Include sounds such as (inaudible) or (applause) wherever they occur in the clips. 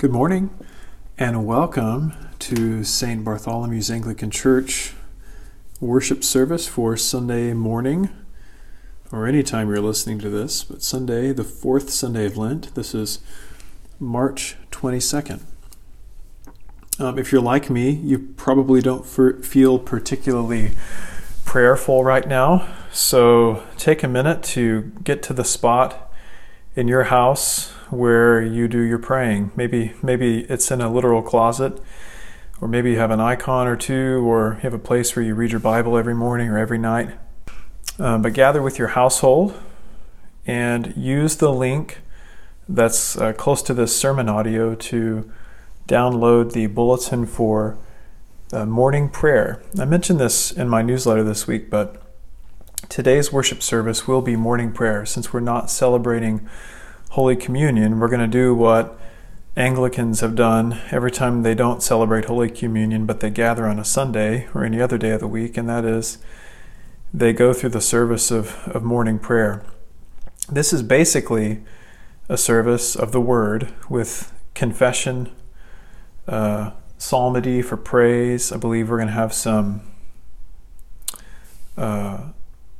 Good morning and welcome to St. Bartholomew's Anglican Church worship service for Sunday morning, or any time you're listening to this, but Sunday, the fourth Sunday of Lent. This is March 22nd. Um, if you're like me, you probably don't feel particularly prayerful right now, so take a minute to get to the spot in your house where you do your praying. Maybe maybe it's in a literal closet, or maybe you have an icon or two, or you have a place where you read your Bible every morning or every night. Um, but gather with your household and use the link that's uh, close to this sermon audio to download the bulletin for uh, morning prayer. I mentioned this in my newsletter this week, but today's worship service will be morning prayer since we're not celebrating Holy Communion, we're going to do what Anglicans have done every time they don't celebrate Holy Communion, but they gather on a Sunday or any other day of the week, and that is they go through the service of, of morning prayer. This is basically a service of the Word with confession, uh, psalmody for praise. I believe we're going to have some uh,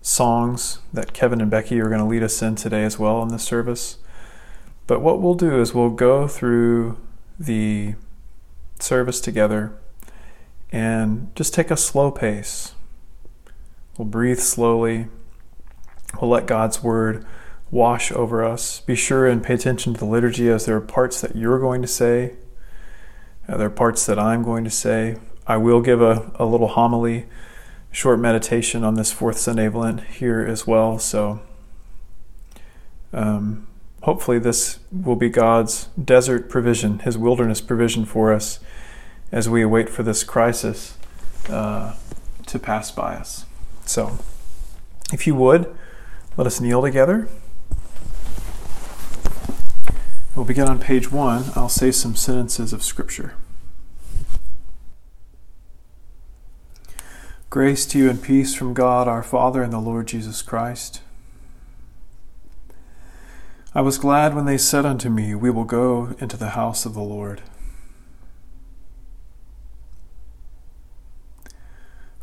songs that Kevin and Becky are going to lead us in today as well in this service. But what we'll do is we'll go through the service together and just take a slow pace. We'll breathe slowly. We'll let God's word wash over us. Be sure and pay attention to the liturgy as there are parts that you're going to say, uh, there are parts that I'm going to say. I will give a, a little homily, short meditation on this fourth Sunday of Lent here as well. So, um, hopefully, this will be God's desert provision, His wilderness provision for us as we await for this crisis uh, to pass by us. So, if you would, let us kneel together. We'll begin on page one. I'll say some sentences of Scripture. Grace to you and peace from God our Father and the Lord Jesus Christ. I was glad when they said unto me, We will go into the house of the Lord.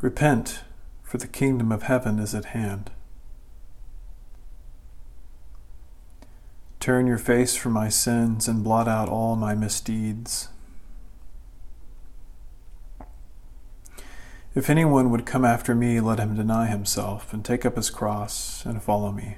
Repent, for the kingdom of heaven is at hand. Turn your face from my sins and blot out all my misdeeds. If anyone would come after me, let him deny himself and take up his cross and follow me.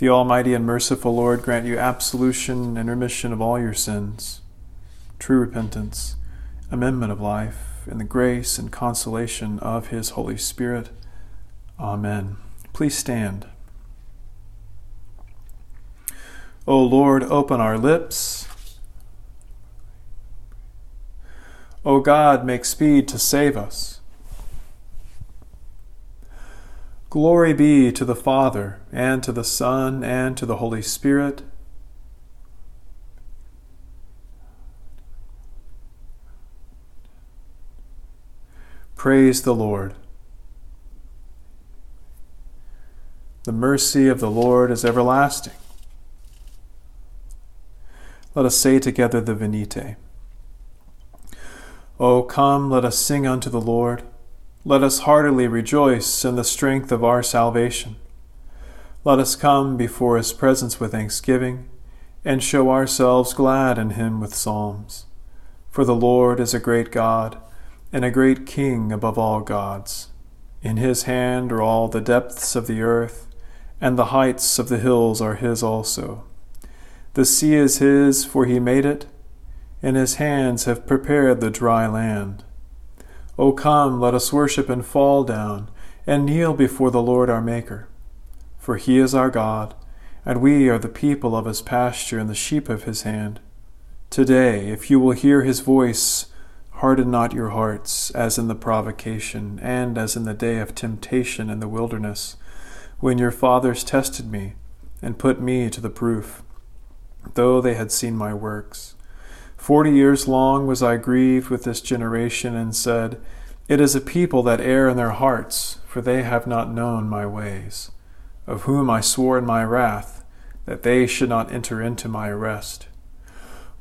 The Almighty and merciful Lord grant you absolution and remission of all your sins, true repentance, amendment of life, and the grace and consolation of His Holy Spirit. Amen. Please stand. O Lord, open our lips. O God, make speed to save us. Glory be to the Father, and to the Son, and to the Holy Spirit. Praise the Lord. The mercy of the Lord is everlasting. Let us say together the Venite. O come, let us sing unto the Lord. Let us heartily rejoice in the strength of our salvation. Let us come before his presence with thanksgiving, and show ourselves glad in him with psalms. For the Lord is a great God, and a great King above all gods. In his hand are all the depths of the earth, and the heights of the hills are his also. The sea is his, for he made it, and his hands have prepared the dry land. O come, let us worship and fall down, and kneel before the Lord our Maker. For he is our God, and we are the people of his pasture and the sheep of his hand. Today, if you will hear his voice, harden not your hearts, as in the provocation, and as in the day of temptation in the wilderness, when your fathers tested me, and put me to the proof, though they had seen my works. Forty years long was I grieved with this generation, and said, It is a people that err in their hearts, for they have not known my ways, of whom I swore in my wrath, that they should not enter into my rest.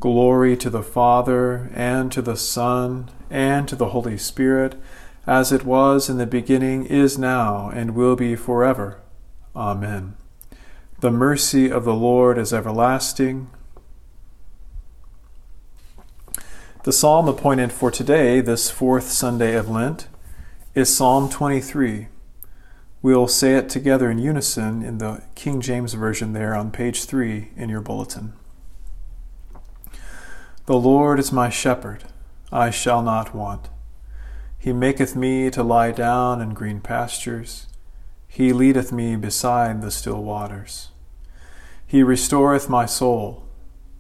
Glory to the Father, and to the Son, and to the Holy Spirit, as it was in the beginning, is now, and will be forever. Amen. The mercy of the Lord is everlasting The psalm appointed for today, this fourth Sunday of Lent, is Psalm 23. We'll say it together in unison in the King James Version there on page 3 in your bulletin. The Lord is my shepherd, I shall not want. He maketh me to lie down in green pastures. He leadeth me beside the still waters. He restoreth my soul.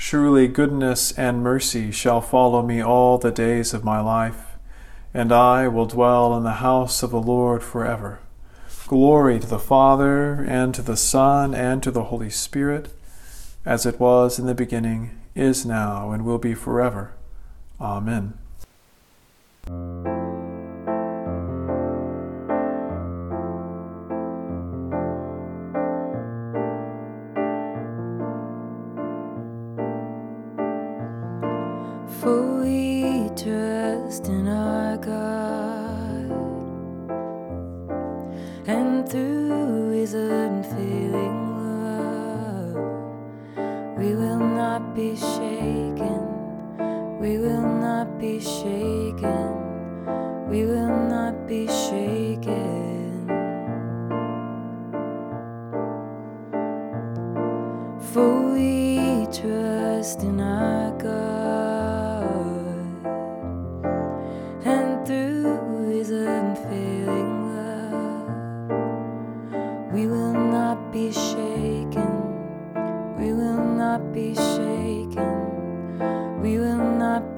Surely goodness and mercy shall follow me all the days of my life and I will dwell in the house of the Lord forever. Glory to the Father, and to the Son, and to the Holy Spirit, as it was in the beginning, is now, and will be forever. Amen. be shaken. We will not be shaken. We will not be shaken. For we trust in our God.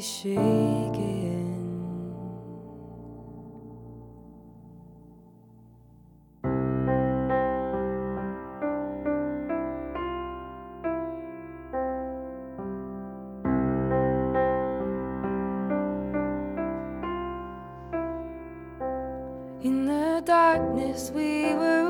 shaken. In the darkness, we were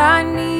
I need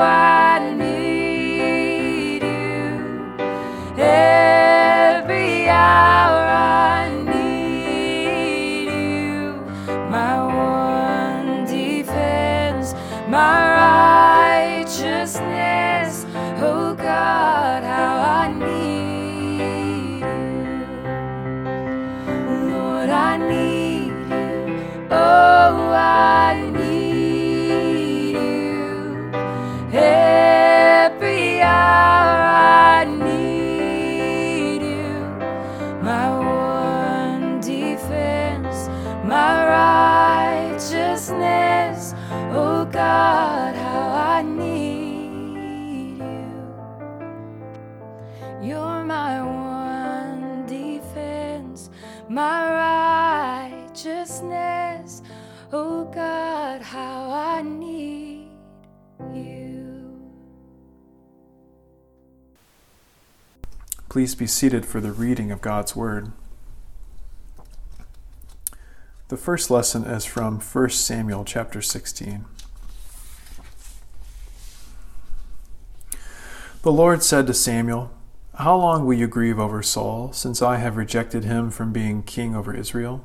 Oh, Please be seated for the reading of God's Word. The first lesson is from 1 Samuel chapter 16. The Lord said to Samuel, How long will you grieve over Saul, since I have rejected him from being king over Israel?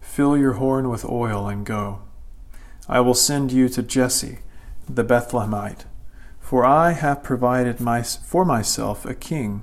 Fill your horn with oil and go. I will send you to Jesse, the Bethlehemite, for I have provided my, for myself a king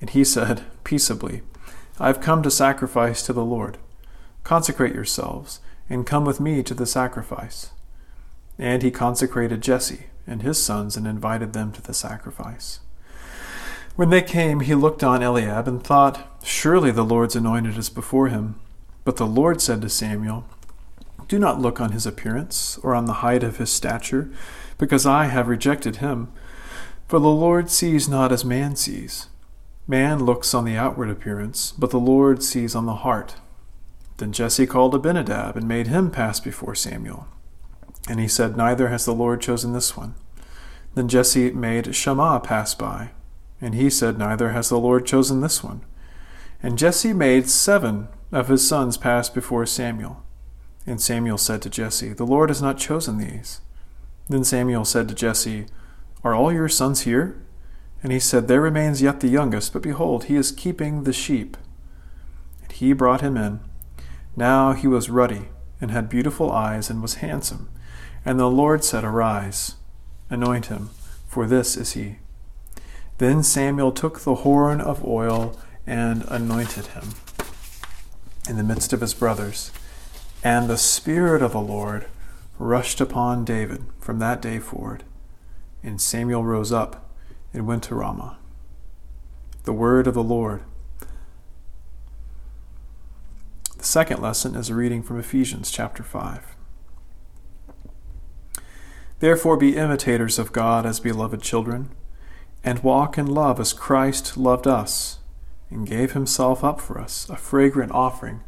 And he said, Peaceably. I have come to sacrifice to the Lord. Consecrate yourselves, and come with me to the sacrifice. And he consecrated Jesse and his sons and invited them to the sacrifice. When they came, he looked on Eliab and thought, Surely the Lord's anointed is before him. But the Lord said to Samuel, Do not look on his appearance or on the height of his stature, because I have rejected him. For the Lord sees not as man sees. Man looks on the outward appearance, but the Lord sees on the heart. Then Jesse called Abinadab and made him pass before Samuel. And he said, Neither has the Lord chosen this one. Then Jesse made Shammah pass by. And he said, Neither has the Lord chosen this one. And Jesse made seven of his sons pass before Samuel. And Samuel said to Jesse, The Lord has not chosen these. Then Samuel said to Jesse, Are all your sons here? And he said, There remains yet the youngest, but behold, he is keeping the sheep. And he brought him in. Now he was ruddy, and had beautiful eyes, and was handsome. And the Lord said, Arise, anoint him, for this is he. Then Samuel took the horn of oil and anointed him in the midst of his brothers. And the Spirit of the Lord rushed upon David from that day forward. And Samuel rose up and went to Ramah. The word of the Lord. The second lesson is a reading from Ephesians chapter 5. Therefore, be imitators of God as beloved children and walk in love as Christ loved us and gave himself up for us, a fragrant offering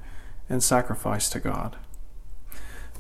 and sacrifice to God.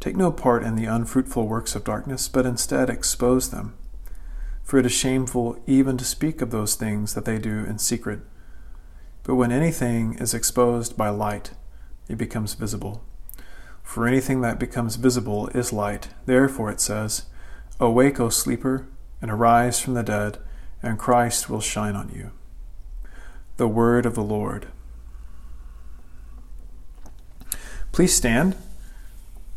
Take no part in the unfruitful works of darkness, but instead expose them. For it is shameful even to speak of those things that they do in secret. But when anything is exposed by light, it becomes visible. For anything that becomes visible is light. Therefore it says, Awake, O sleeper, and arise from the dead, and Christ will shine on you. The word of the Lord. Please stand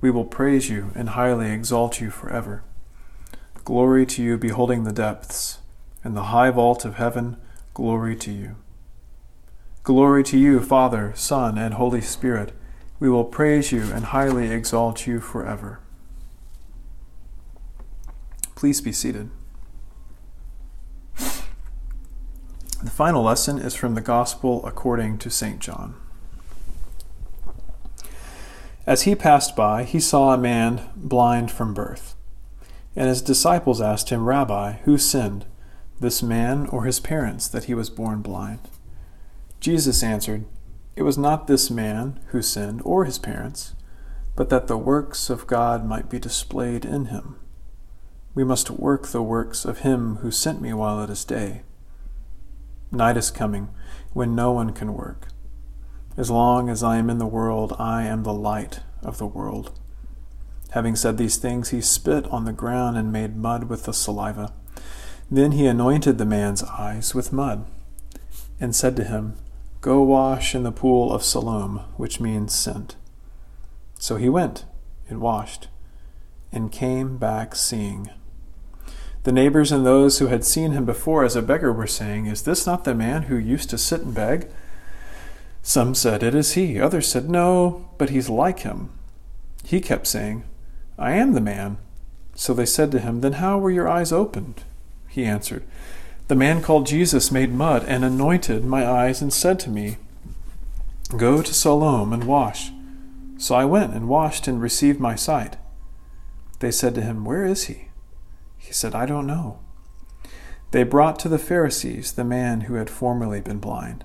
We will praise you and highly exalt you forever. Glory to you, beholding the depths, and the high vault of heaven, glory to you. Glory to you, Father, Son, and Holy Spirit we will praise you and highly exalt you forever. Please be seated. The final lesson is from the Gospel according to St. John. As he passed by, he saw a man blind from birth. And his disciples asked him, Rabbi, who sinned, this man or his parents, that he was born blind? Jesus answered, it was not this man who sinned, or his parents, but that the works of God might be displayed in him. We must work the works of him who sent me while it is day. Night is coming, when no one can work. As long as I am in the world, I am the light of the world. Having said these things, he spit on the ground and made mud with the saliva. Then he anointed the man's eyes with mud and said to him, Go wash in the pool of Siloam, which means sent. So he went and washed and came back seeing. The neighbors and those who had seen him before as a beggar were saying, Is this not the man who used to sit and beg? Some said, It is he. Others said, No, but he's like him. He kept saying, I am the man. So they said to him, Then how were your eyes opened? He answered, The man called Jesus made mud and anointed my eyes and said to me, Go to Siloam and wash. So I went and washed and received my sight. They said to him, Where is he? He said, I don't know. They brought to the Pharisees the man who had formerly been blind.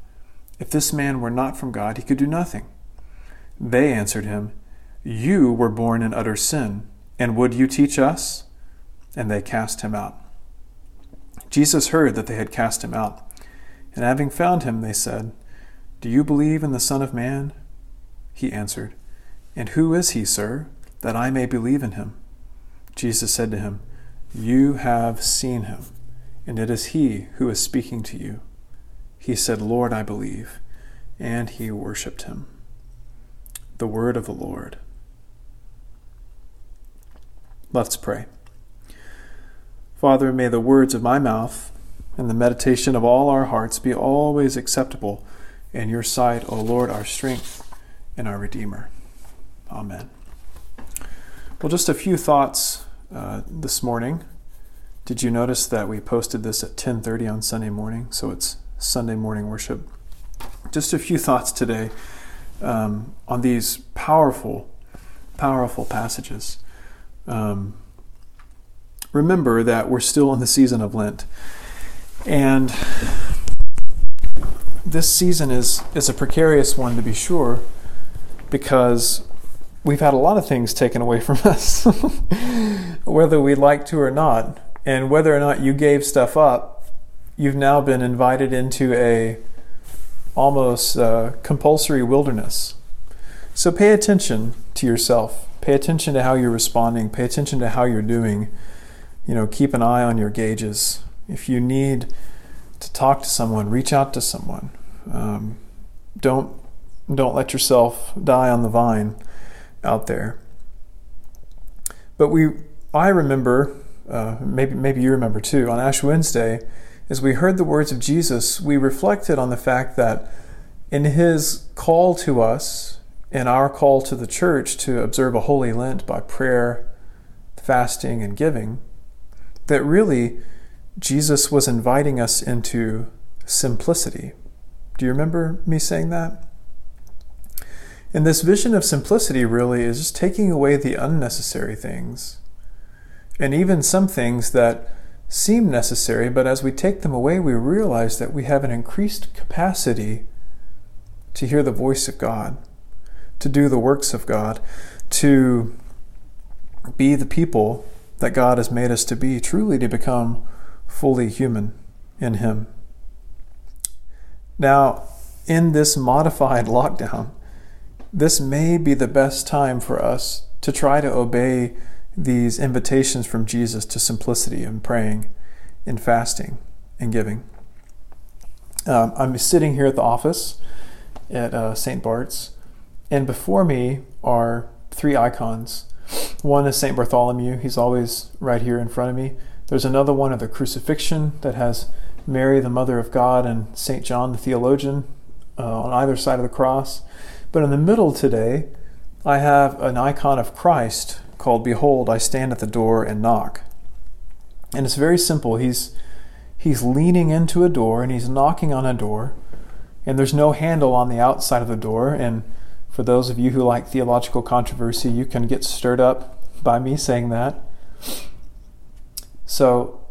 If this man were not from God, he could do nothing. They answered him, You were born in utter sin, and would you teach us? And they cast him out. Jesus heard that they had cast him out, and having found him, they said, Do you believe in the Son of Man? He answered, And who is he, sir, that I may believe in him? Jesus said to him, You have seen him, and it is he who is speaking to you. He said, Lord, I believe. And he worshipped him. The word of the Lord. Let's pray. Father, may the words of my mouth and the meditation of all our hearts be always acceptable in your sight, O Lord, our strength and our Redeemer. Amen. Well, just a few thoughts uh, this morning. Did you notice that we posted this at 10:30 on Sunday morning? So it's Sunday morning worship. Just a few thoughts today um, on these powerful, powerful passages. Um, remember that we're still in the season of Lent, and this season is is a precarious one to be sure because we've had a lot of things taken away from (laughs) us, whether we like to or not. And whether or not you gave stuff up, you've now been invited into a almost uh, compulsory wilderness. So pay attention to yourself. Pay attention to how you're responding. Pay attention to how you're doing. You know, keep an eye on your gauges. If you need to talk to someone, reach out to someone. Um, don't don't let yourself die on the vine out there. But we, I remember, uh, maybe maybe you remember too. On Ash Wednesday, as we heard the words of Jesus, we reflected on the fact that in His call to us, in our call to the church to observe a holy Lent by prayer, fasting, and giving, that really Jesus was inviting us into simplicity. Do you remember me saying that? And this vision of simplicity really is just taking away the unnecessary things. And even some things that seem necessary, but as we take them away, we realize that we have an increased capacity to hear the voice of God, to do the works of God, to be the people that God has made us to be, truly to become fully human in Him. Now, in this modified (laughs) lockdown, this may be the best time for us to try to obey these invitations from Jesus to simplicity and praying and fasting and giving. Um, I'm sitting here at the office at uh, St. Bart's, and before me are three icons. One is St. Bartholomew, he's always right here in front of me. There's another one of the crucifixion that has Mary, the Mother of God, and St. John, the theologian, uh, on either side of the cross. But in the middle today, I have an icon of Christ called Behold, I stand at the door and knock. And it's very simple. He's he's leaning into a door and he's knocking on a door and there's no handle on the outside of the door. And for those of you who like theological controversy, you can get stirred up by me saying that. So,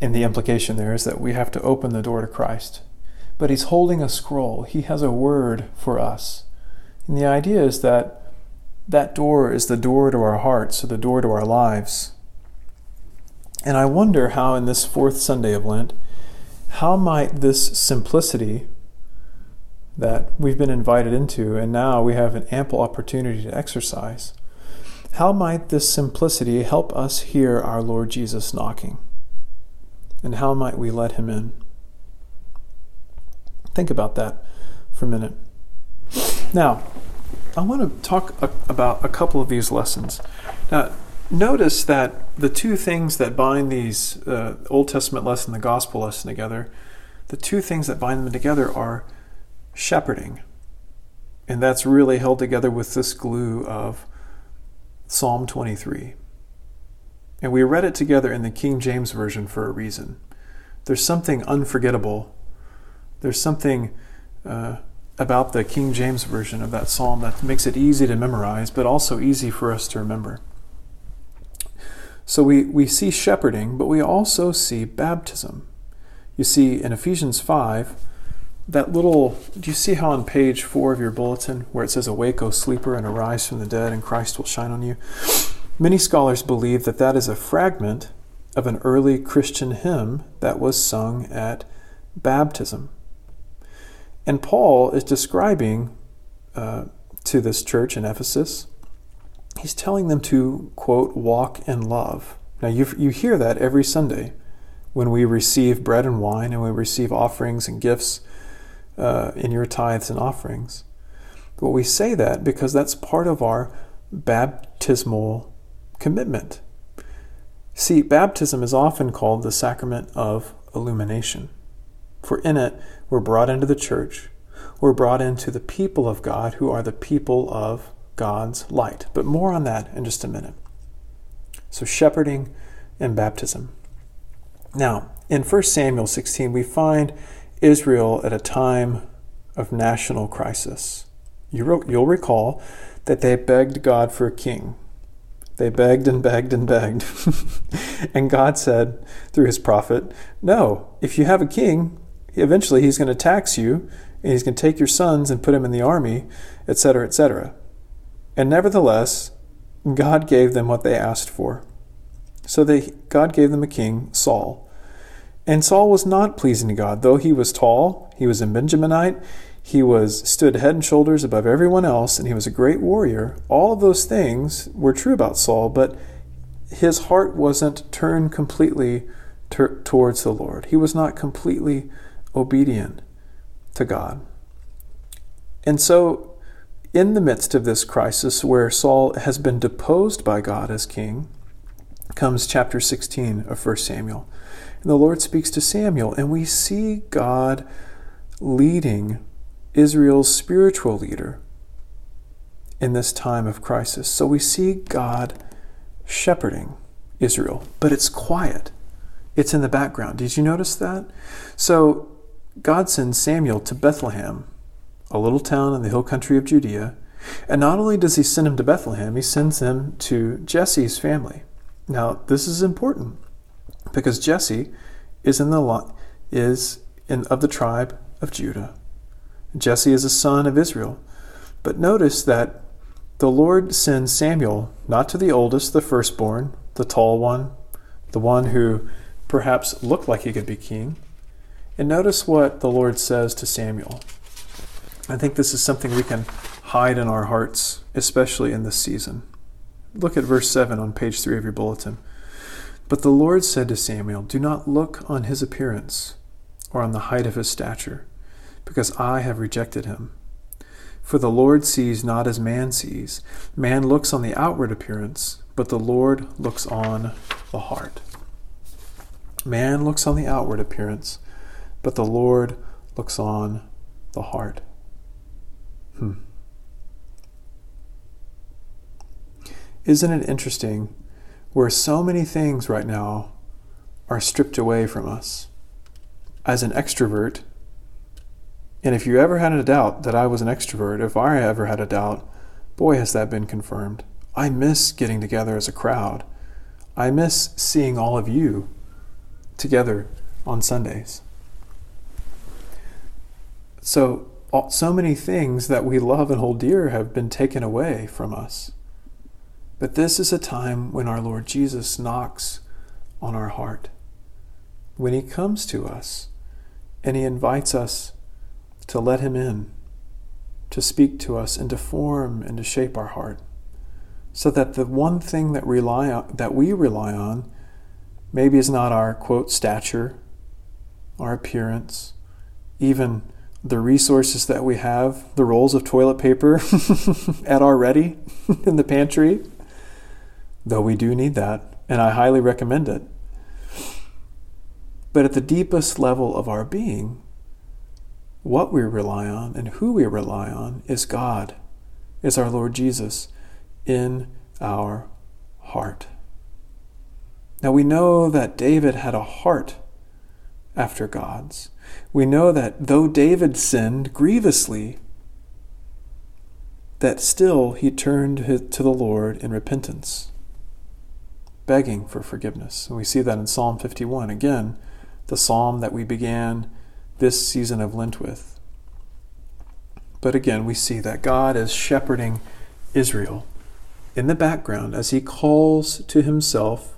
and the implication there is that we have to open the door to Christ. But he's holding a scroll, he has a word for us. And the idea is that that door is the door to our hearts, or the door to our lives. And I wonder how, in this fourth Sunday of Lent, how might this simplicity that we've been invited into and now we have an ample opportunity to exercise, how might this simplicity help us hear our Lord Jesus knocking? And how might we let him in? Think about that for a minute. Now, I want to talk about a couple of these lessons. Now, notice that the two things that bind these uh, Old Testament lesson, the gospel lesson together, the two things that bind them together are shepherding. And that's really held together with this glue of Psalm 23. And we read it together in the King James Version for a reason. There's something unforgettable. There's something uh, about the King James Version of that psalm that makes it easy to memorize, but also easy for us to remember. So we, we see shepherding, but we also see baptism. You see in Ephesians 5, that little, do you see how on page 4 of your bulletin, where it says, Awake, O sleeper, and arise from the dead, and Christ will shine on you? Many scholars believe that that is a fragment of an early Christian hymn that was sung at baptism. And Paul is describing uh, to this church in Ephesus, he's telling them to, quote, walk in love. Now, you, you hear that every Sunday when we receive bread and wine and we receive offerings and gifts uh, in your tithes and offerings. But we say that because that's part of our baptismal commitment. See, baptism is often called the sacrament of illumination, for in it we're brought into the church, we're brought into the people of God who are the people of God's light. But more on that in just a minute. So, shepherding and baptism. Now, in 1 Samuel 16, we find Israel at a time of national crisis. You'll recall that they begged God for a king. They begged and begged and begged. (laughs) and God said through his prophet, No, if you have a king, eventually he's going to tax you and he's going to take your sons and put them in the army, etc., etc. And nevertheless, God gave them what they asked for. So they, God gave them a king, Saul. And Saul was not pleasing to God, though he was tall, he was a Benjaminite, he was stood head and shoulders above everyone else, and he was a great warrior. All of those things were true about Saul, but his heart wasn't turned completely ter- towards the Lord. He was not completely obedient to God. And so, in the midst of this crisis where Saul has been deposed by God as king, comes chapter 16 of 1 Samuel. And the Lord speaks to Samuel, and we see God leading Israel's spiritual leader in this time of crisis. So we see God shepherding Israel, but it's quiet. It's in the background. Did you notice that? So God sends Samuel to Bethlehem, a little town in the hill country of Judea. And not only does he send him to Bethlehem, he sends him to Jesse's family. Now, this is important because Jesse is in the is in of the tribe of Judah. Jesse is a son of Israel. But notice that the Lord sends Samuel not to the oldest, the firstborn, the tall one, the one who perhaps looked like he could be king. And notice what the Lord says to Samuel. I think this is something we can hide in our hearts, especially in this season. Look at verse 7 on page 3 of your bulletin. But the Lord said to Samuel, Do not look on his appearance or on the height of his stature, because I have rejected him. For the Lord sees not as man sees. Man looks on the outward appearance, but the Lord looks on the heart. Man looks on the outward appearance, but the Lord looks on the heart. Hmm. Isn't it interesting where so many things right now are stripped away from us. As an extrovert, And if you ever had a doubt that I was an extrovert, if I ever had a doubt, boy, has that been confirmed. I miss getting together as a crowd. I miss seeing all of you together on Sundays. So, so many things that we love and hold dear have been taken away from us. But this is a time when our Lord Jesus knocks on our heart, when He comes to us and He invites us to let Him in, to speak to us and to form and to shape our heart, so that the one thing that rely on, that we rely on maybe is not our quote stature, our appearance, even the resources that we have, the rolls of toilet paper (laughs) at our ready (laughs) in the pantry, though we do need that, and I highly recommend it. But at the deepest level of our being, what we rely on and who we rely on is God, is our Lord Jesus in our heart. Now we know that David had a heart after God's. We know that though David sinned grievously, that still he turned to the Lord in repentance, begging for forgiveness. And we see that in Psalm 51, again, the psalm that we began this season of Lent with. But again, we see that God is shepherding Israel in the background as he calls to himself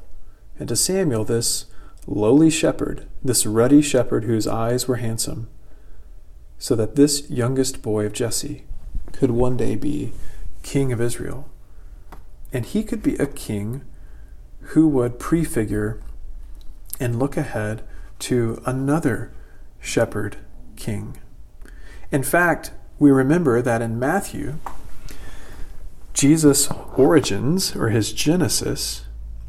and to Samuel this lowly shepherd, this ruddy shepherd whose eyes were handsome, so that this youngest boy of Jesse could one day be king of Israel. And he could be a king who would prefigure and look ahead to another shepherd king. In fact, we remember that in Matthew, Jesus' origins, or his genesis,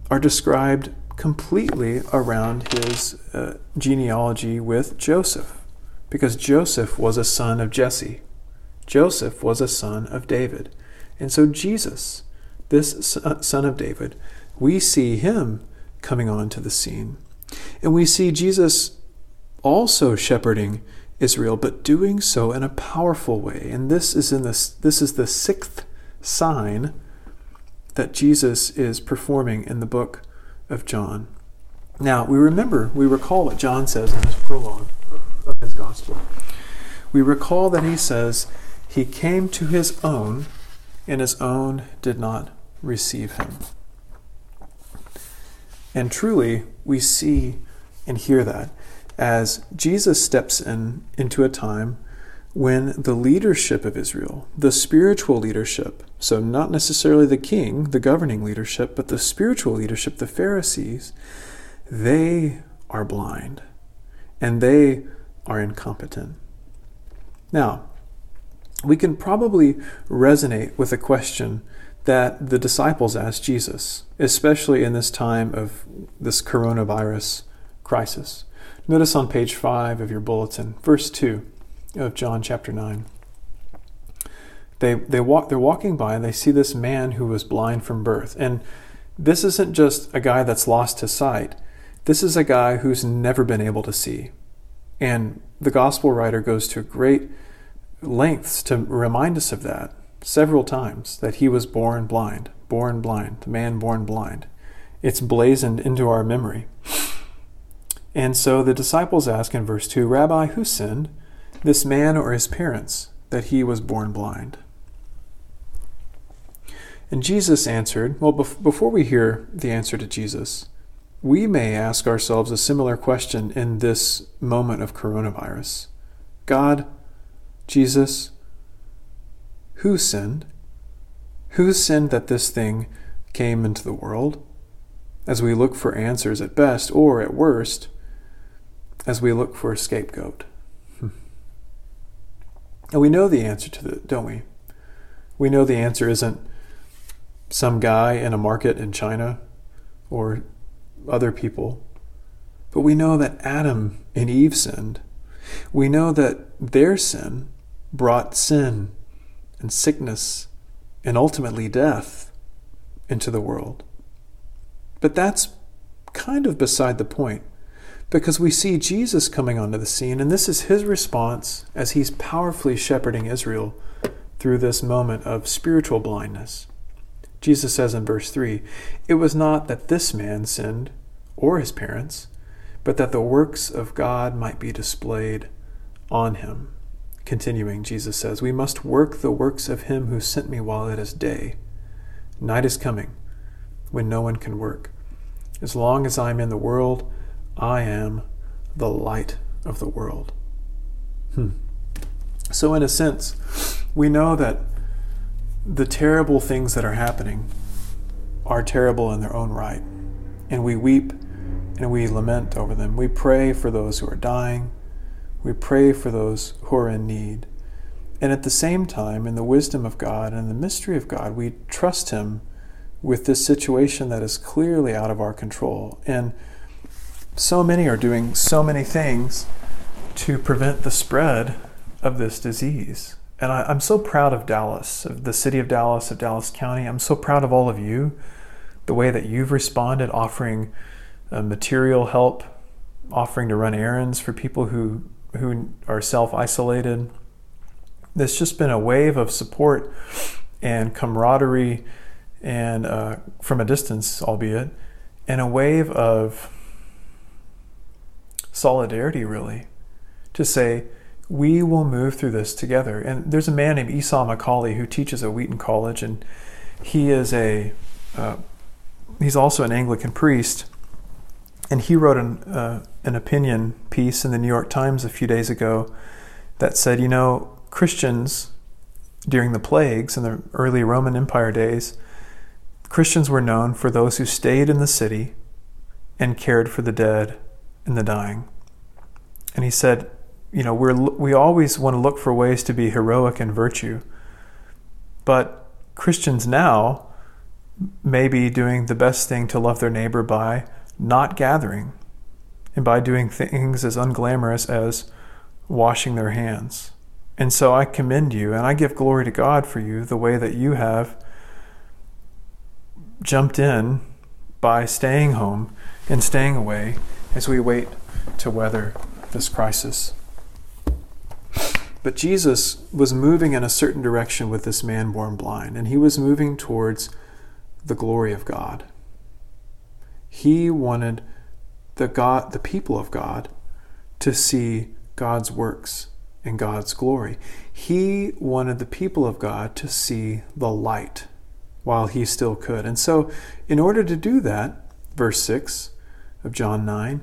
are described completely around his uh, genealogy with Joseph, because Joseph was a son of Jesse. Joseph was a son of David. And so Jesus, this uh, son of David, we see him coming onto the scene. And we see Jesus also shepherding Israel, but doing so in a powerful way. And this is in this this is the sixth sign that Jesus is performing in the book of John. Now, we remember, we recall what John says in his prologue of his gospel. We recall that he says, He came to his own, and his own did not receive him. And truly, we see and hear that as Jesus steps in into a time when the leadership of Israel, the spiritual leadership, so not necessarily the king, the governing leadership, but the spiritual leadership, the Pharisees, they are blind and they are incompetent. Now, we can probably resonate with a question that the disciples asked Jesus, especially in this time of this coronavirus crisis. Notice on page 5 of your bulletin, verse 2 of John chapter 9. They, they walk, they're walking by and they see this man who was blind from birth. And this isn't just a guy that's lost his sight. This is a guy who's never been able to see. And the gospel writer goes to great lengths to remind us of that several times that he was born blind, born blind, the man born blind. It's blazoned into our memory. And so the disciples ask in verse 2 Rabbi, who sinned? This man or his parents that he was born blind? And Jesus answered, well, bef- before we hear the answer to Jesus, we may ask ourselves a similar question in this moment of coronavirus God, Jesus, who sinned? Who sinned that this thing came into the world? As we look for answers at best, or at worst, as we look for a scapegoat. And we know the answer to that, don't we? We know the answer isn't some guy in a market in China or other people. But we know that Adam and Eve sinned. We know that their sin brought sin and sickness and ultimately death into the world. But that's kind of beside the point because we see Jesus coming onto the scene, and this is his response as he's powerfully shepherding Israel through this moment of spiritual blindness. Jesus says in verse 3 It was not that this man sinned, or his parents, but that the works of God might be displayed on him. Continuing, Jesus says, We must work the works of him who sent me while it is day. Night is coming when no one can work. As long as I am in the world, I am the light of the world. Hmm. So, in a sense, we know that the terrible things that are happening are terrible in their own right. And we weep and we lament over them. We pray for those who are dying. We pray for those who are in need. And at the same time, in the wisdom of God and the mystery of God, we trust Him with this situation that is clearly out of our control. And so many are doing so many things to prevent the spread of this disease. And I, am so proud of Dallas, of the city of Dallas, of Dallas County. I'm so proud of all of you, the way that you've responded, offering uh, material help, offering to run errands for people who, who are self isolated. There's just been a wave of support and camaraderie, and uh, from a distance, albeit, and a wave of solidarity, really, to say, we will move through this together. And there's a man named Esau McCaulley who teaches at Wheaton College, and he is a uh, he's also an Anglican priest, and he wrote an uh, an opinion piece in the New York Times a few days ago that said, you know, Christians during the plagues in the early Roman Empire days, Christians were known for those who stayed in the city and cared for the dead and the dying. And he said, you know, we're, we always want to look for ways to be heroic in virtue. But Christians now may be doing the best thing to love their neighbor by not gathering and by doing things as unglamorous as washing their hands. And so I commend you and I give glory to God for you the way that you have jumped in by staying home and staying away as we wait to weather this crisis. But Jesus was moving in a certain direction with this man born blind, and he was moving towards the glory of God. He wanted the God, the people of God, to see God's works and God's glory. He wanted the people of God to see the light while he still could. And so, in order to do that, verse 6 of John 9,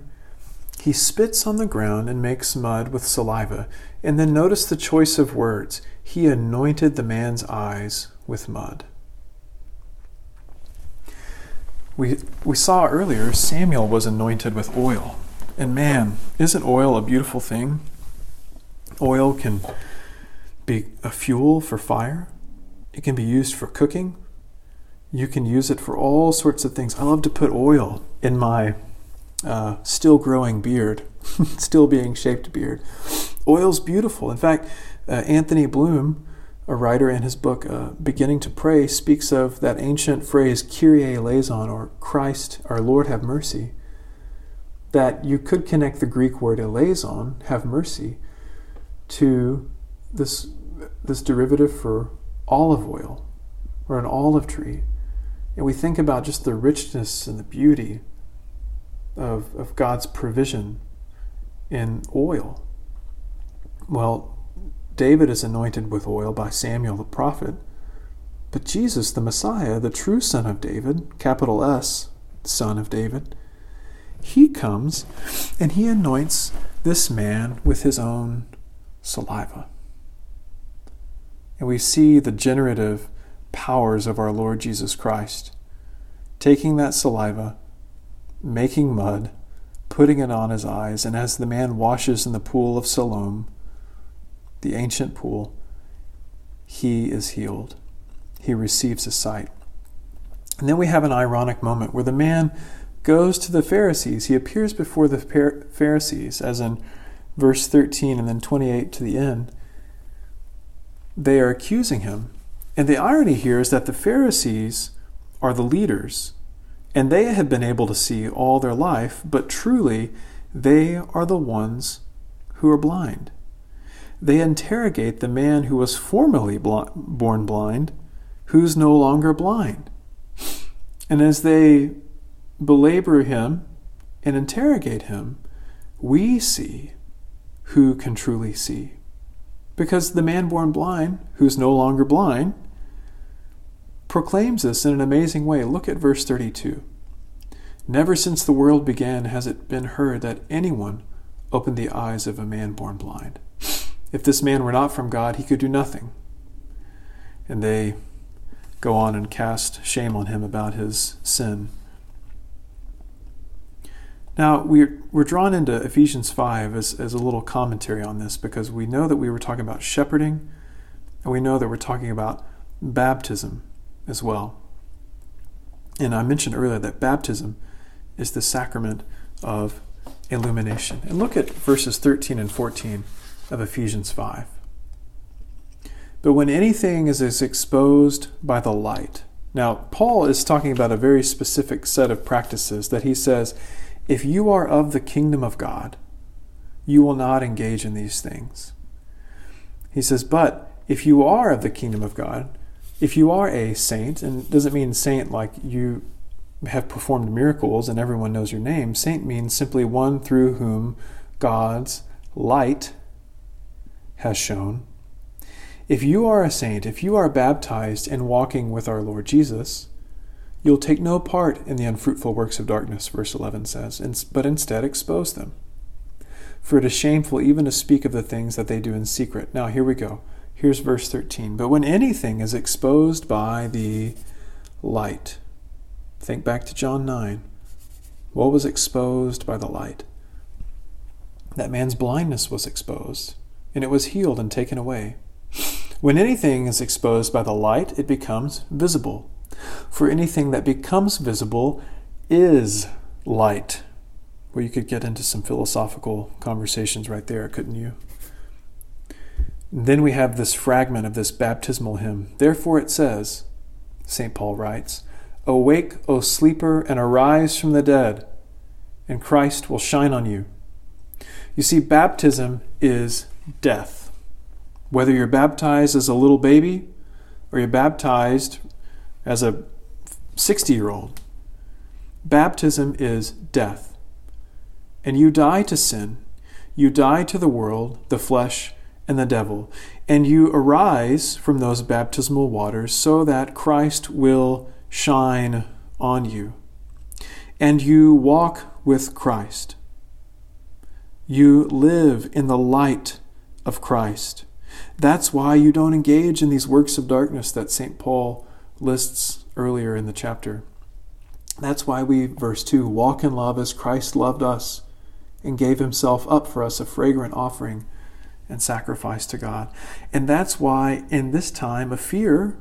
he spits on the ground and makes mud with saliva. And then notice the choice of words. He anointed the man's eyes with mud. We, we saw earlier Samuel was anointed with oil. And man, isn't oil a beautiful thing? Oil can be a fuel for fire, it can be used for cooking. You can use it for all sorts of things. I love to put oil in my uh, still growing beard, (laughs) still being shaped beard. Oil's beautiful. In fact, uh, Anthony Bloom, a writer in his book uh, Beginning to Pray, speaks of that ancient phrase Kyrie eleison, or Christ, our Lord, have mercy. That you could connect the Greek word eleison, have mercy, to this, this derivative for olive oil or an olive tree. And we think about just the richness and the beauty of, of God's provision in oil. Well, David is anointed with oil by Samuel the prophet, but Jesus, the Messiah, the true Son of David, capital S, Son of David, he comes and he anoints this man with his own saliva. And we see the generative powers of our Lord Jesus Christ taking that saliva making mud, putting it on his eyes, and as the man washes in the pool of Siloam, the ancient pool, he is healed. He receives his sight. And then we have an ironic moment where the man goes to the Pharisees. He appears before the Pharisees, as in verse 13 and then 28 to the end. They are accusing him. And the irony here is that the Pharisees are the leaders and they have been able to see all their life, but truly they are the ones who are blind. They interrogate the man who was formerly bl- born blind, who's no longer blind. And as they belabor him and interrogate him, we see who can truly see. Because the man born blind, who's no longer blind, proclaims this in an amazing way. Look at verse 32. Never since the world began has it been heard that anyone opened the eyes of a man born blind. If this man were not from God, he could do nothing. And they go on and cast shame on him about his sin. Now, we're, we're drawn into Ephesians 5 as, as a little commentary on this because we know that we were talking about shepherding, and we know that we're talking about baptism as well. And I mentioned earlier that baptism is the sacrament of illumination. And look at verses 13 and 14 of Ephesians 5. But when anything is, exposed by the light, now Paul is talking about a very specific set of practices that he says if you are of the kingdom of God, you will not engage in these things. He says, but if you are of the kingdom of God, if you are a saint, and doesn't mean saint like you have performed miracles and everyone knows your name, saint means simply one through whom God's light has shone. If you are a saint, if you are baptized and walking with our Lord Jesus, You'll take no part in the unfruitful works of darkness, verse 11 says, but instead expose them. For it is shameful even to speak of the things that they do in secret. Now, here we go. Here's verse 13. But when anything is exposed by the light, think back to John 9. What was exposed by the light? That man's blindness was exposed, and it was healed and taken away. When anything is exposed by the light, it becomes visible. For anything that becomes visible is light. Well, you could get into some philosophical conversations right there, couldn't you? Then we have this fragment of this baptismal hymn. Therefore it says, St. Paul writes, Awake, O sleeper, and arise from the dead, and Christ will shine on you. You see, baptism is death. Whether you're baptized as a little baby or you're baptized as a 60 year old. Baptism is death. And you die to sin, you die to the world, the flesh, and the devil, and you arise from those baptismal waters so that Christ will shine on you. And you walk with Christ. You live in the light of Christ. That's why you don't engage in these works of darkness that St. Paul lists earlier in the chapter. That's why we, verse 2, walk in love as Christ loved us and gave himself up for us a fragrant offering and sacrifice to God. And that's why, in this time of fear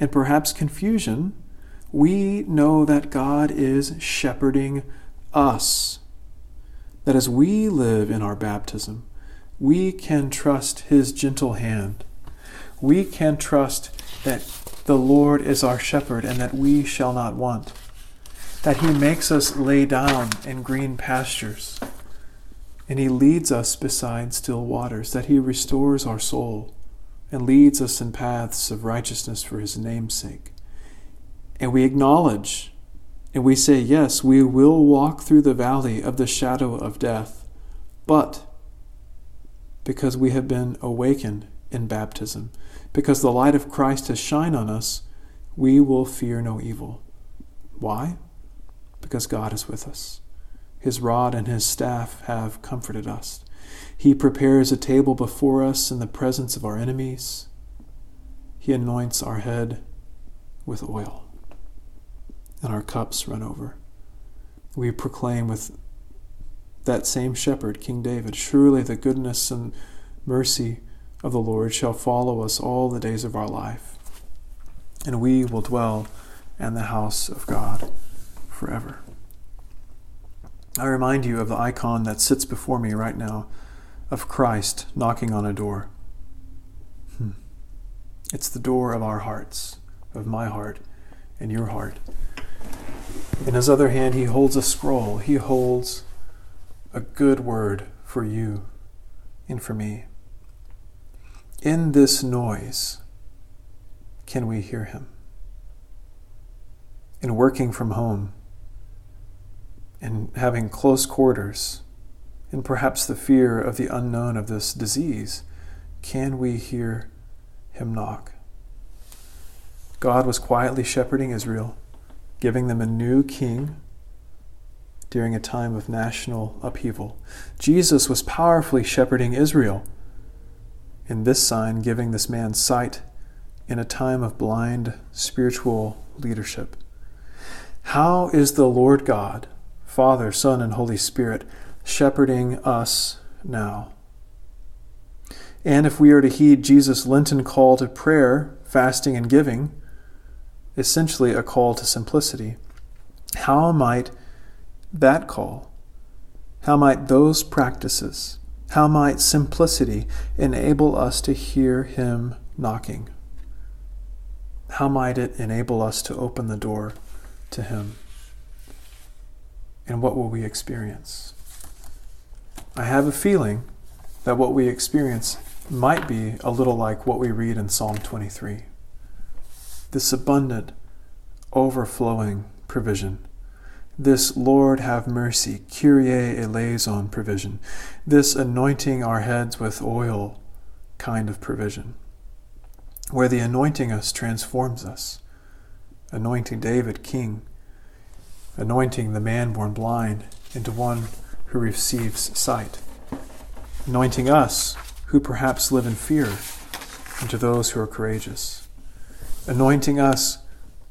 and perhaps confusion, we know that God is shepherding us. That as we live in our baptism, we can trust His gentle hand. We can trust that the Lord is our shepherd, and that we shall not want. That he makes us lay down in green pastures, and he leads us beside still waters, that he restores our soul and leads us in paths of righteousness for his name's sake. And we acknowledge and we say, Yes, we will walk through the valley of the shadow of death, but because we have been awakened in baptism, because the light of Christ has shined on us, we will fear no evil. Why? Because God is with us. His rod and his staff have comforted us. He prepares a table before us in the presence of our enemies. He anoints our head with oil, and our cups run over. We proclaim with that same shepherd, King David, surely the goodness and mercy of the Lord shall follow us all the days of our life, and we will dwell in the house of God forever. I remind you of the icon that sits before me right now of Christ knocking on a door. Hmm. It's the door of our hearts, of my heart and your heart. In his other hand, he holds a scroll. He holds a good word for you and for me. In this noise, can we hear him? In working from home, in having close quarters, in perhaps the fear of the unknown of this disease, can we hear him knock? God was quietly shepherding Israel, giving them a new king during a time of national upheaval. Jesus was powerfully shepherding Israel in this sign, giving this man sight in a time of blind spiritual leadership. How is the Lord God, Father, Son, and Holy Spirit shepherding us now? And if we are to heed Jesus' Lenten call to prayer, fasting, and giving, essentially a call to simplicity, how might that call, how might those practices, how might simplicity enable us to hear Him knocking? How might it enable us to open the door to Him? And what will we experience? I have a feeling that what we experience might be a little like what we read in Psalm 23 this abundant, overflowing provision. This Lord have mercy, Kyrie eleison provision. This anointing our heads with oil kind of provision. Where the anointing us transforms us. Anointing David king, anointing the man born blind into one who receives sight. Anointing us who perhaps live in fear into those who are courageous. Anointing us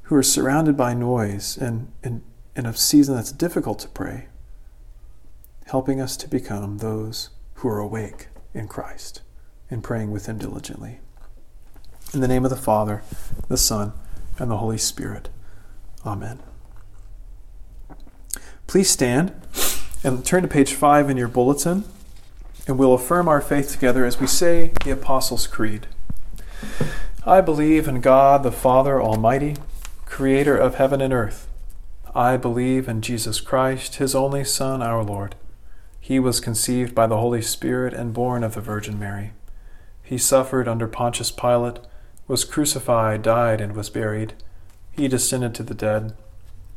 who are surrounded by noise and in, a season that's difficult to pray, helping us to become those who are awake in Christ and praying with Him diligently. In the name of the Father, the Son, and the Holy Spirit. Amen. Please stand and turn to page 5 in your bulletin and we'll affirm our faith together as we say the Apostles' Creed. I believe in God the Father Almighty, creator of heaven and earth. I believe in Jesus Christ, his only Son, our Lord. He was conceived by the Holy Spirit and born of the Virgin Mary. He suffered under Pontius Pilate, was crucified, died, and was buried. He descended to the dead.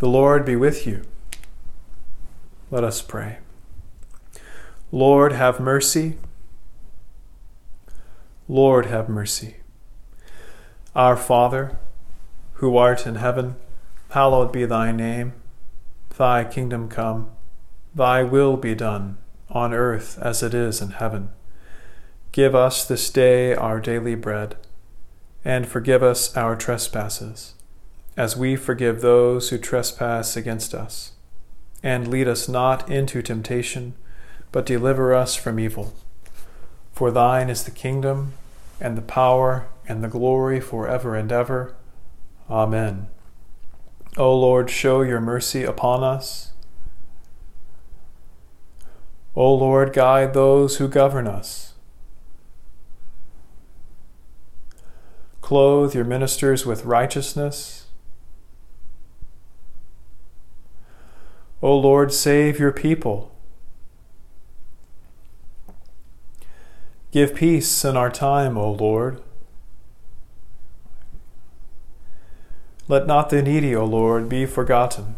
The Lord be with you. Let us pray. Lord, have mercy. Lord, have mercy. Our Father, who art in heaven, hallowed be thy name. Thy kingdom come, thy will be done, on earth as it is in heaven. Give us this day our daily bread, and forgive us our trespasses, as we forgive those who trespass against us and lead us not into temptation, but deliver us from evil. For thine is the kingdom, and the power, and the glory for ever and ever. Amen. O Lord, show your mercy upon us. O Lord, guide those who govern us. Clothe your ministers with righteousness O Lord, save your people. Give peace in our time, O Lord. Let not the needy, O Lord, be forgotten.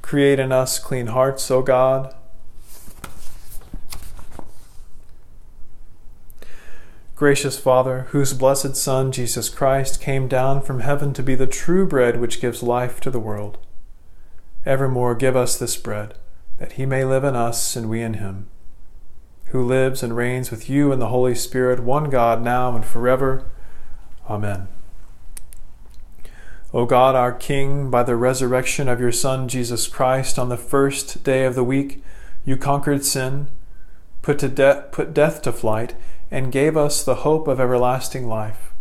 Create in us clean hearts, O God Gracious Father, whose blessed Son, Jesus Christ, came down from heaven to be the true bread which gives life to the world, evermore give us this bread, that he may live in us and we in him, who lives and reigns with you in the Holy Spirit, one God, now and forever. Amen. O God, our King, by the resurrection of your Son, Jesus Christ, on the first day of the week, you conquered sin, put, to de- put death to flight, and gave us the hope of everlasting life.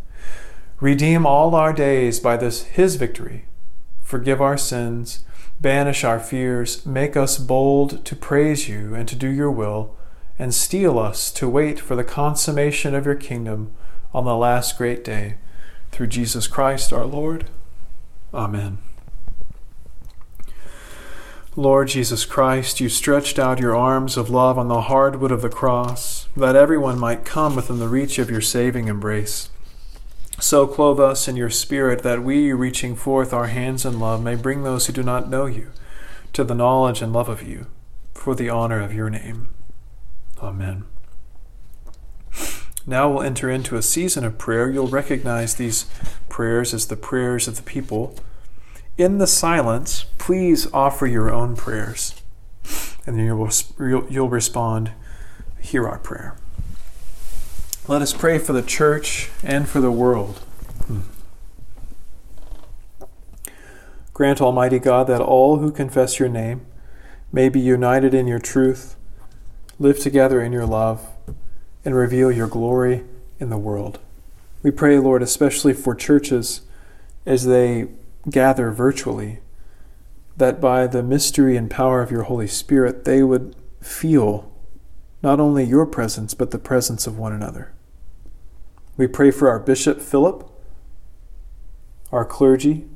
Redeem all our days by this his victory. Forgive our sins, banish our fears, make us bold to praise you and to do your will, and steel us to wait for the consummation of your kingdom on the last great day. Through Jesus Christ our Lord. Amen. Lord Jesus Christ, you stretched out your arms of love on the hardwood of the cross, that everyone might come within the reach of your saving embrace. So clothe us in your Spirit, that we, reaching forth our hands in love, may bring those who do not know you to the knowledge and love of you, for the honor of your name. Amen. Now we'll enter into a season of prayer. You'll recognize these prayers as the prayers of the people. In the silence, please offer your own prayers. And then you'll, you'll respond, Hear our prayer. Let us pray for the church and for the world. Grant, Almighty God, that all who confess your name may be united in your truth, live together in your love and reveal your glory in the world. We pray, Lord, especially for churches as they gather virtually, that by the mystery and power of your Holy Spirit, they would feel not only your presence, but the presence of one another. We pray for our Bishop Philip, our clergy,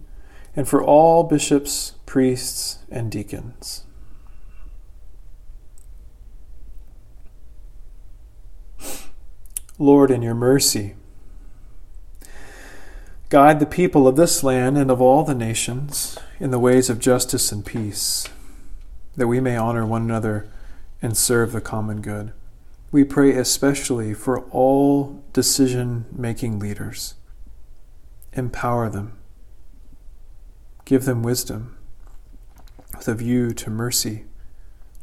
and for all bishops, priests, and deacons. Lord, in your mercy, guide the people of this land and of all the nations in the ways of justice and peace, that we may honor one another and serve the common good. We pray especially for all decision making leaders. Empower them, give them wisdom with a view to mercy,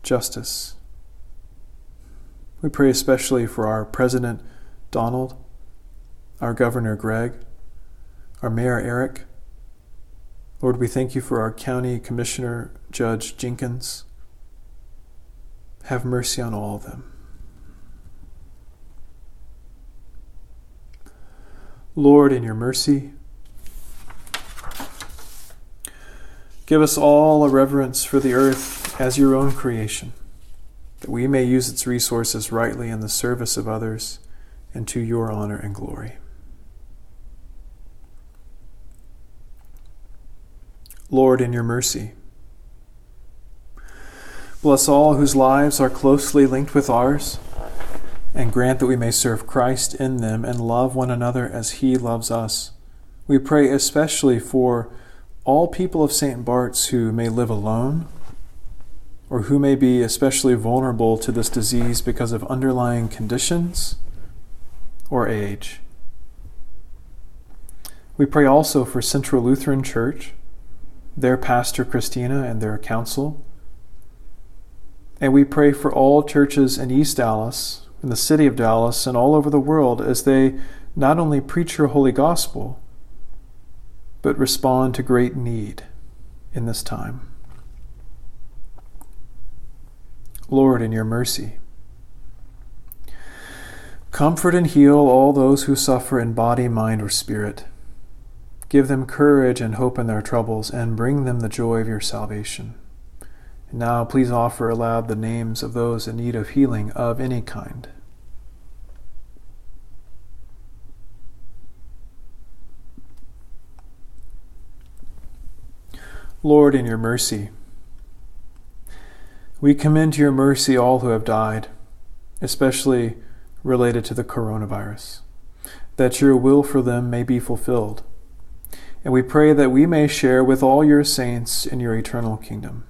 justice. We pray especially for our President Donald, our Governor Greg, our Mayor Eric. Lord, we thank you for our County Commissioner Judge Jenkins. Have mercy on all of them. Lord, in your mercy, give us all a reverence for the earth as your own creation, that we may use its resources rightly in the service of others and to your honor and glory. Lord, in your mercy, bless all whose lives are closely linked with ours, and grant that we may serve Christ in them and love one another as he loves us. We pray especially for all people of St. Bart's who may live alone or who may be especially vulnerable to this disease because of underlying conditions or age. We pray also for Central Lutheran Church, their pastor Christina and their council. And we pray for all churches in East Dallas, in the city of Dallas, and all over the world as they not only preach your holy gospel, but respond to great need in this time. Lord, in your mercy, Comfort and heal all those who suffer in body, mind, or spirit. Give them courage and hope in their troubles, and bring them the joy of your salvation. And now, please offer aloud the names of those in need of healing of any kind. Lord, in your mercy, we commend to your mercy all who have died, especially related to the coronavirus, that your will for them may be fulfilled. And we pray that we may share with all your saints in your eternal kingdom.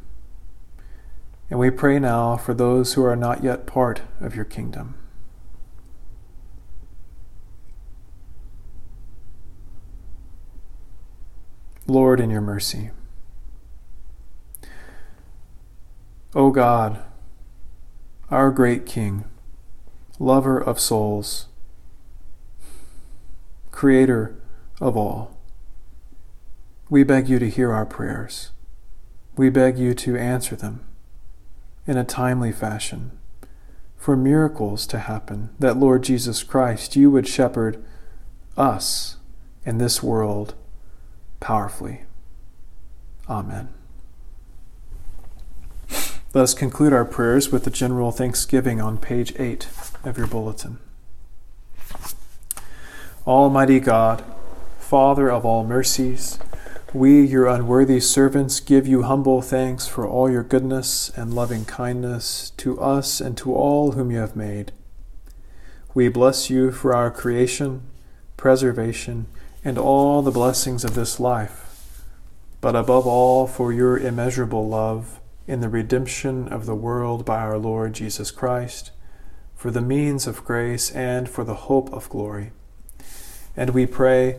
And we pray now for those who are not yet part of your kingdom. Lord, in your mercy. O God, our great King, lover of souls, creator of all. We beg you to hear our prayers. We beg you to answer them in a timely fashion, for miracles to happen, that Lord Jesus Christ, you would shepherd us in this world powerfully. Amen. Let us conclude our prayers with the general thanksgiving on page 8 of your bulletin. Almighty God, Father of all mercies, we, your unworthy servants, give you humble thanks for all your goodness and loving kindness to us and to all whom you have made. We bless you for our creation, preservation, and all the blessings of this life, but above all for your immeasurable love in the redemption of the world by our Lord Jesus Christ, for the means of grace and for the hope of glory. And we pray,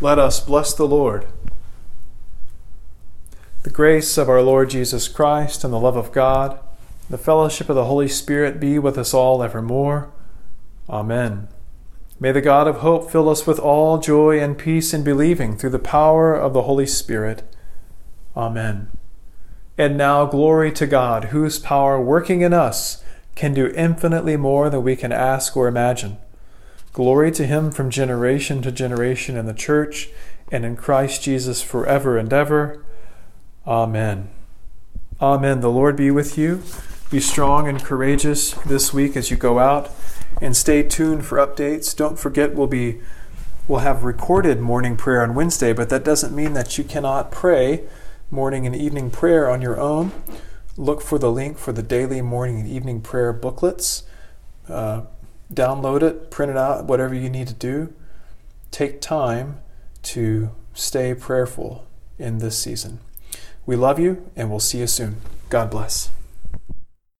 Let us bless the Lord. The grace of our Lord Jesus Christ and the love of God, the fellowship of the Holy Spirit be with us all evermore. Amen. May the God of hope fill us with all joy and peace in believing through the power of the Holy Spirit. Amen. And now, glory to God, whose power working in us can do infinitely more than we can ask or imagine. Glory to him from generation to generation in the church and in Christ Jesus forever and ever. Amen. Amen. The Lord be with you. Be strong and courageous this week as you go out and stay tuned for updates. Don't forget we'll be we'll have recorded morning prayer on Wednesday, but that doesn't mean that you cannot pray morning and evening prayer on your own. Look for the link for the daily morning and evening prayer booklets. Uh, download it, print it out, whatever you need to do. Take time to stay prayerful in this season. We love you, and we'll see you soon. God bless.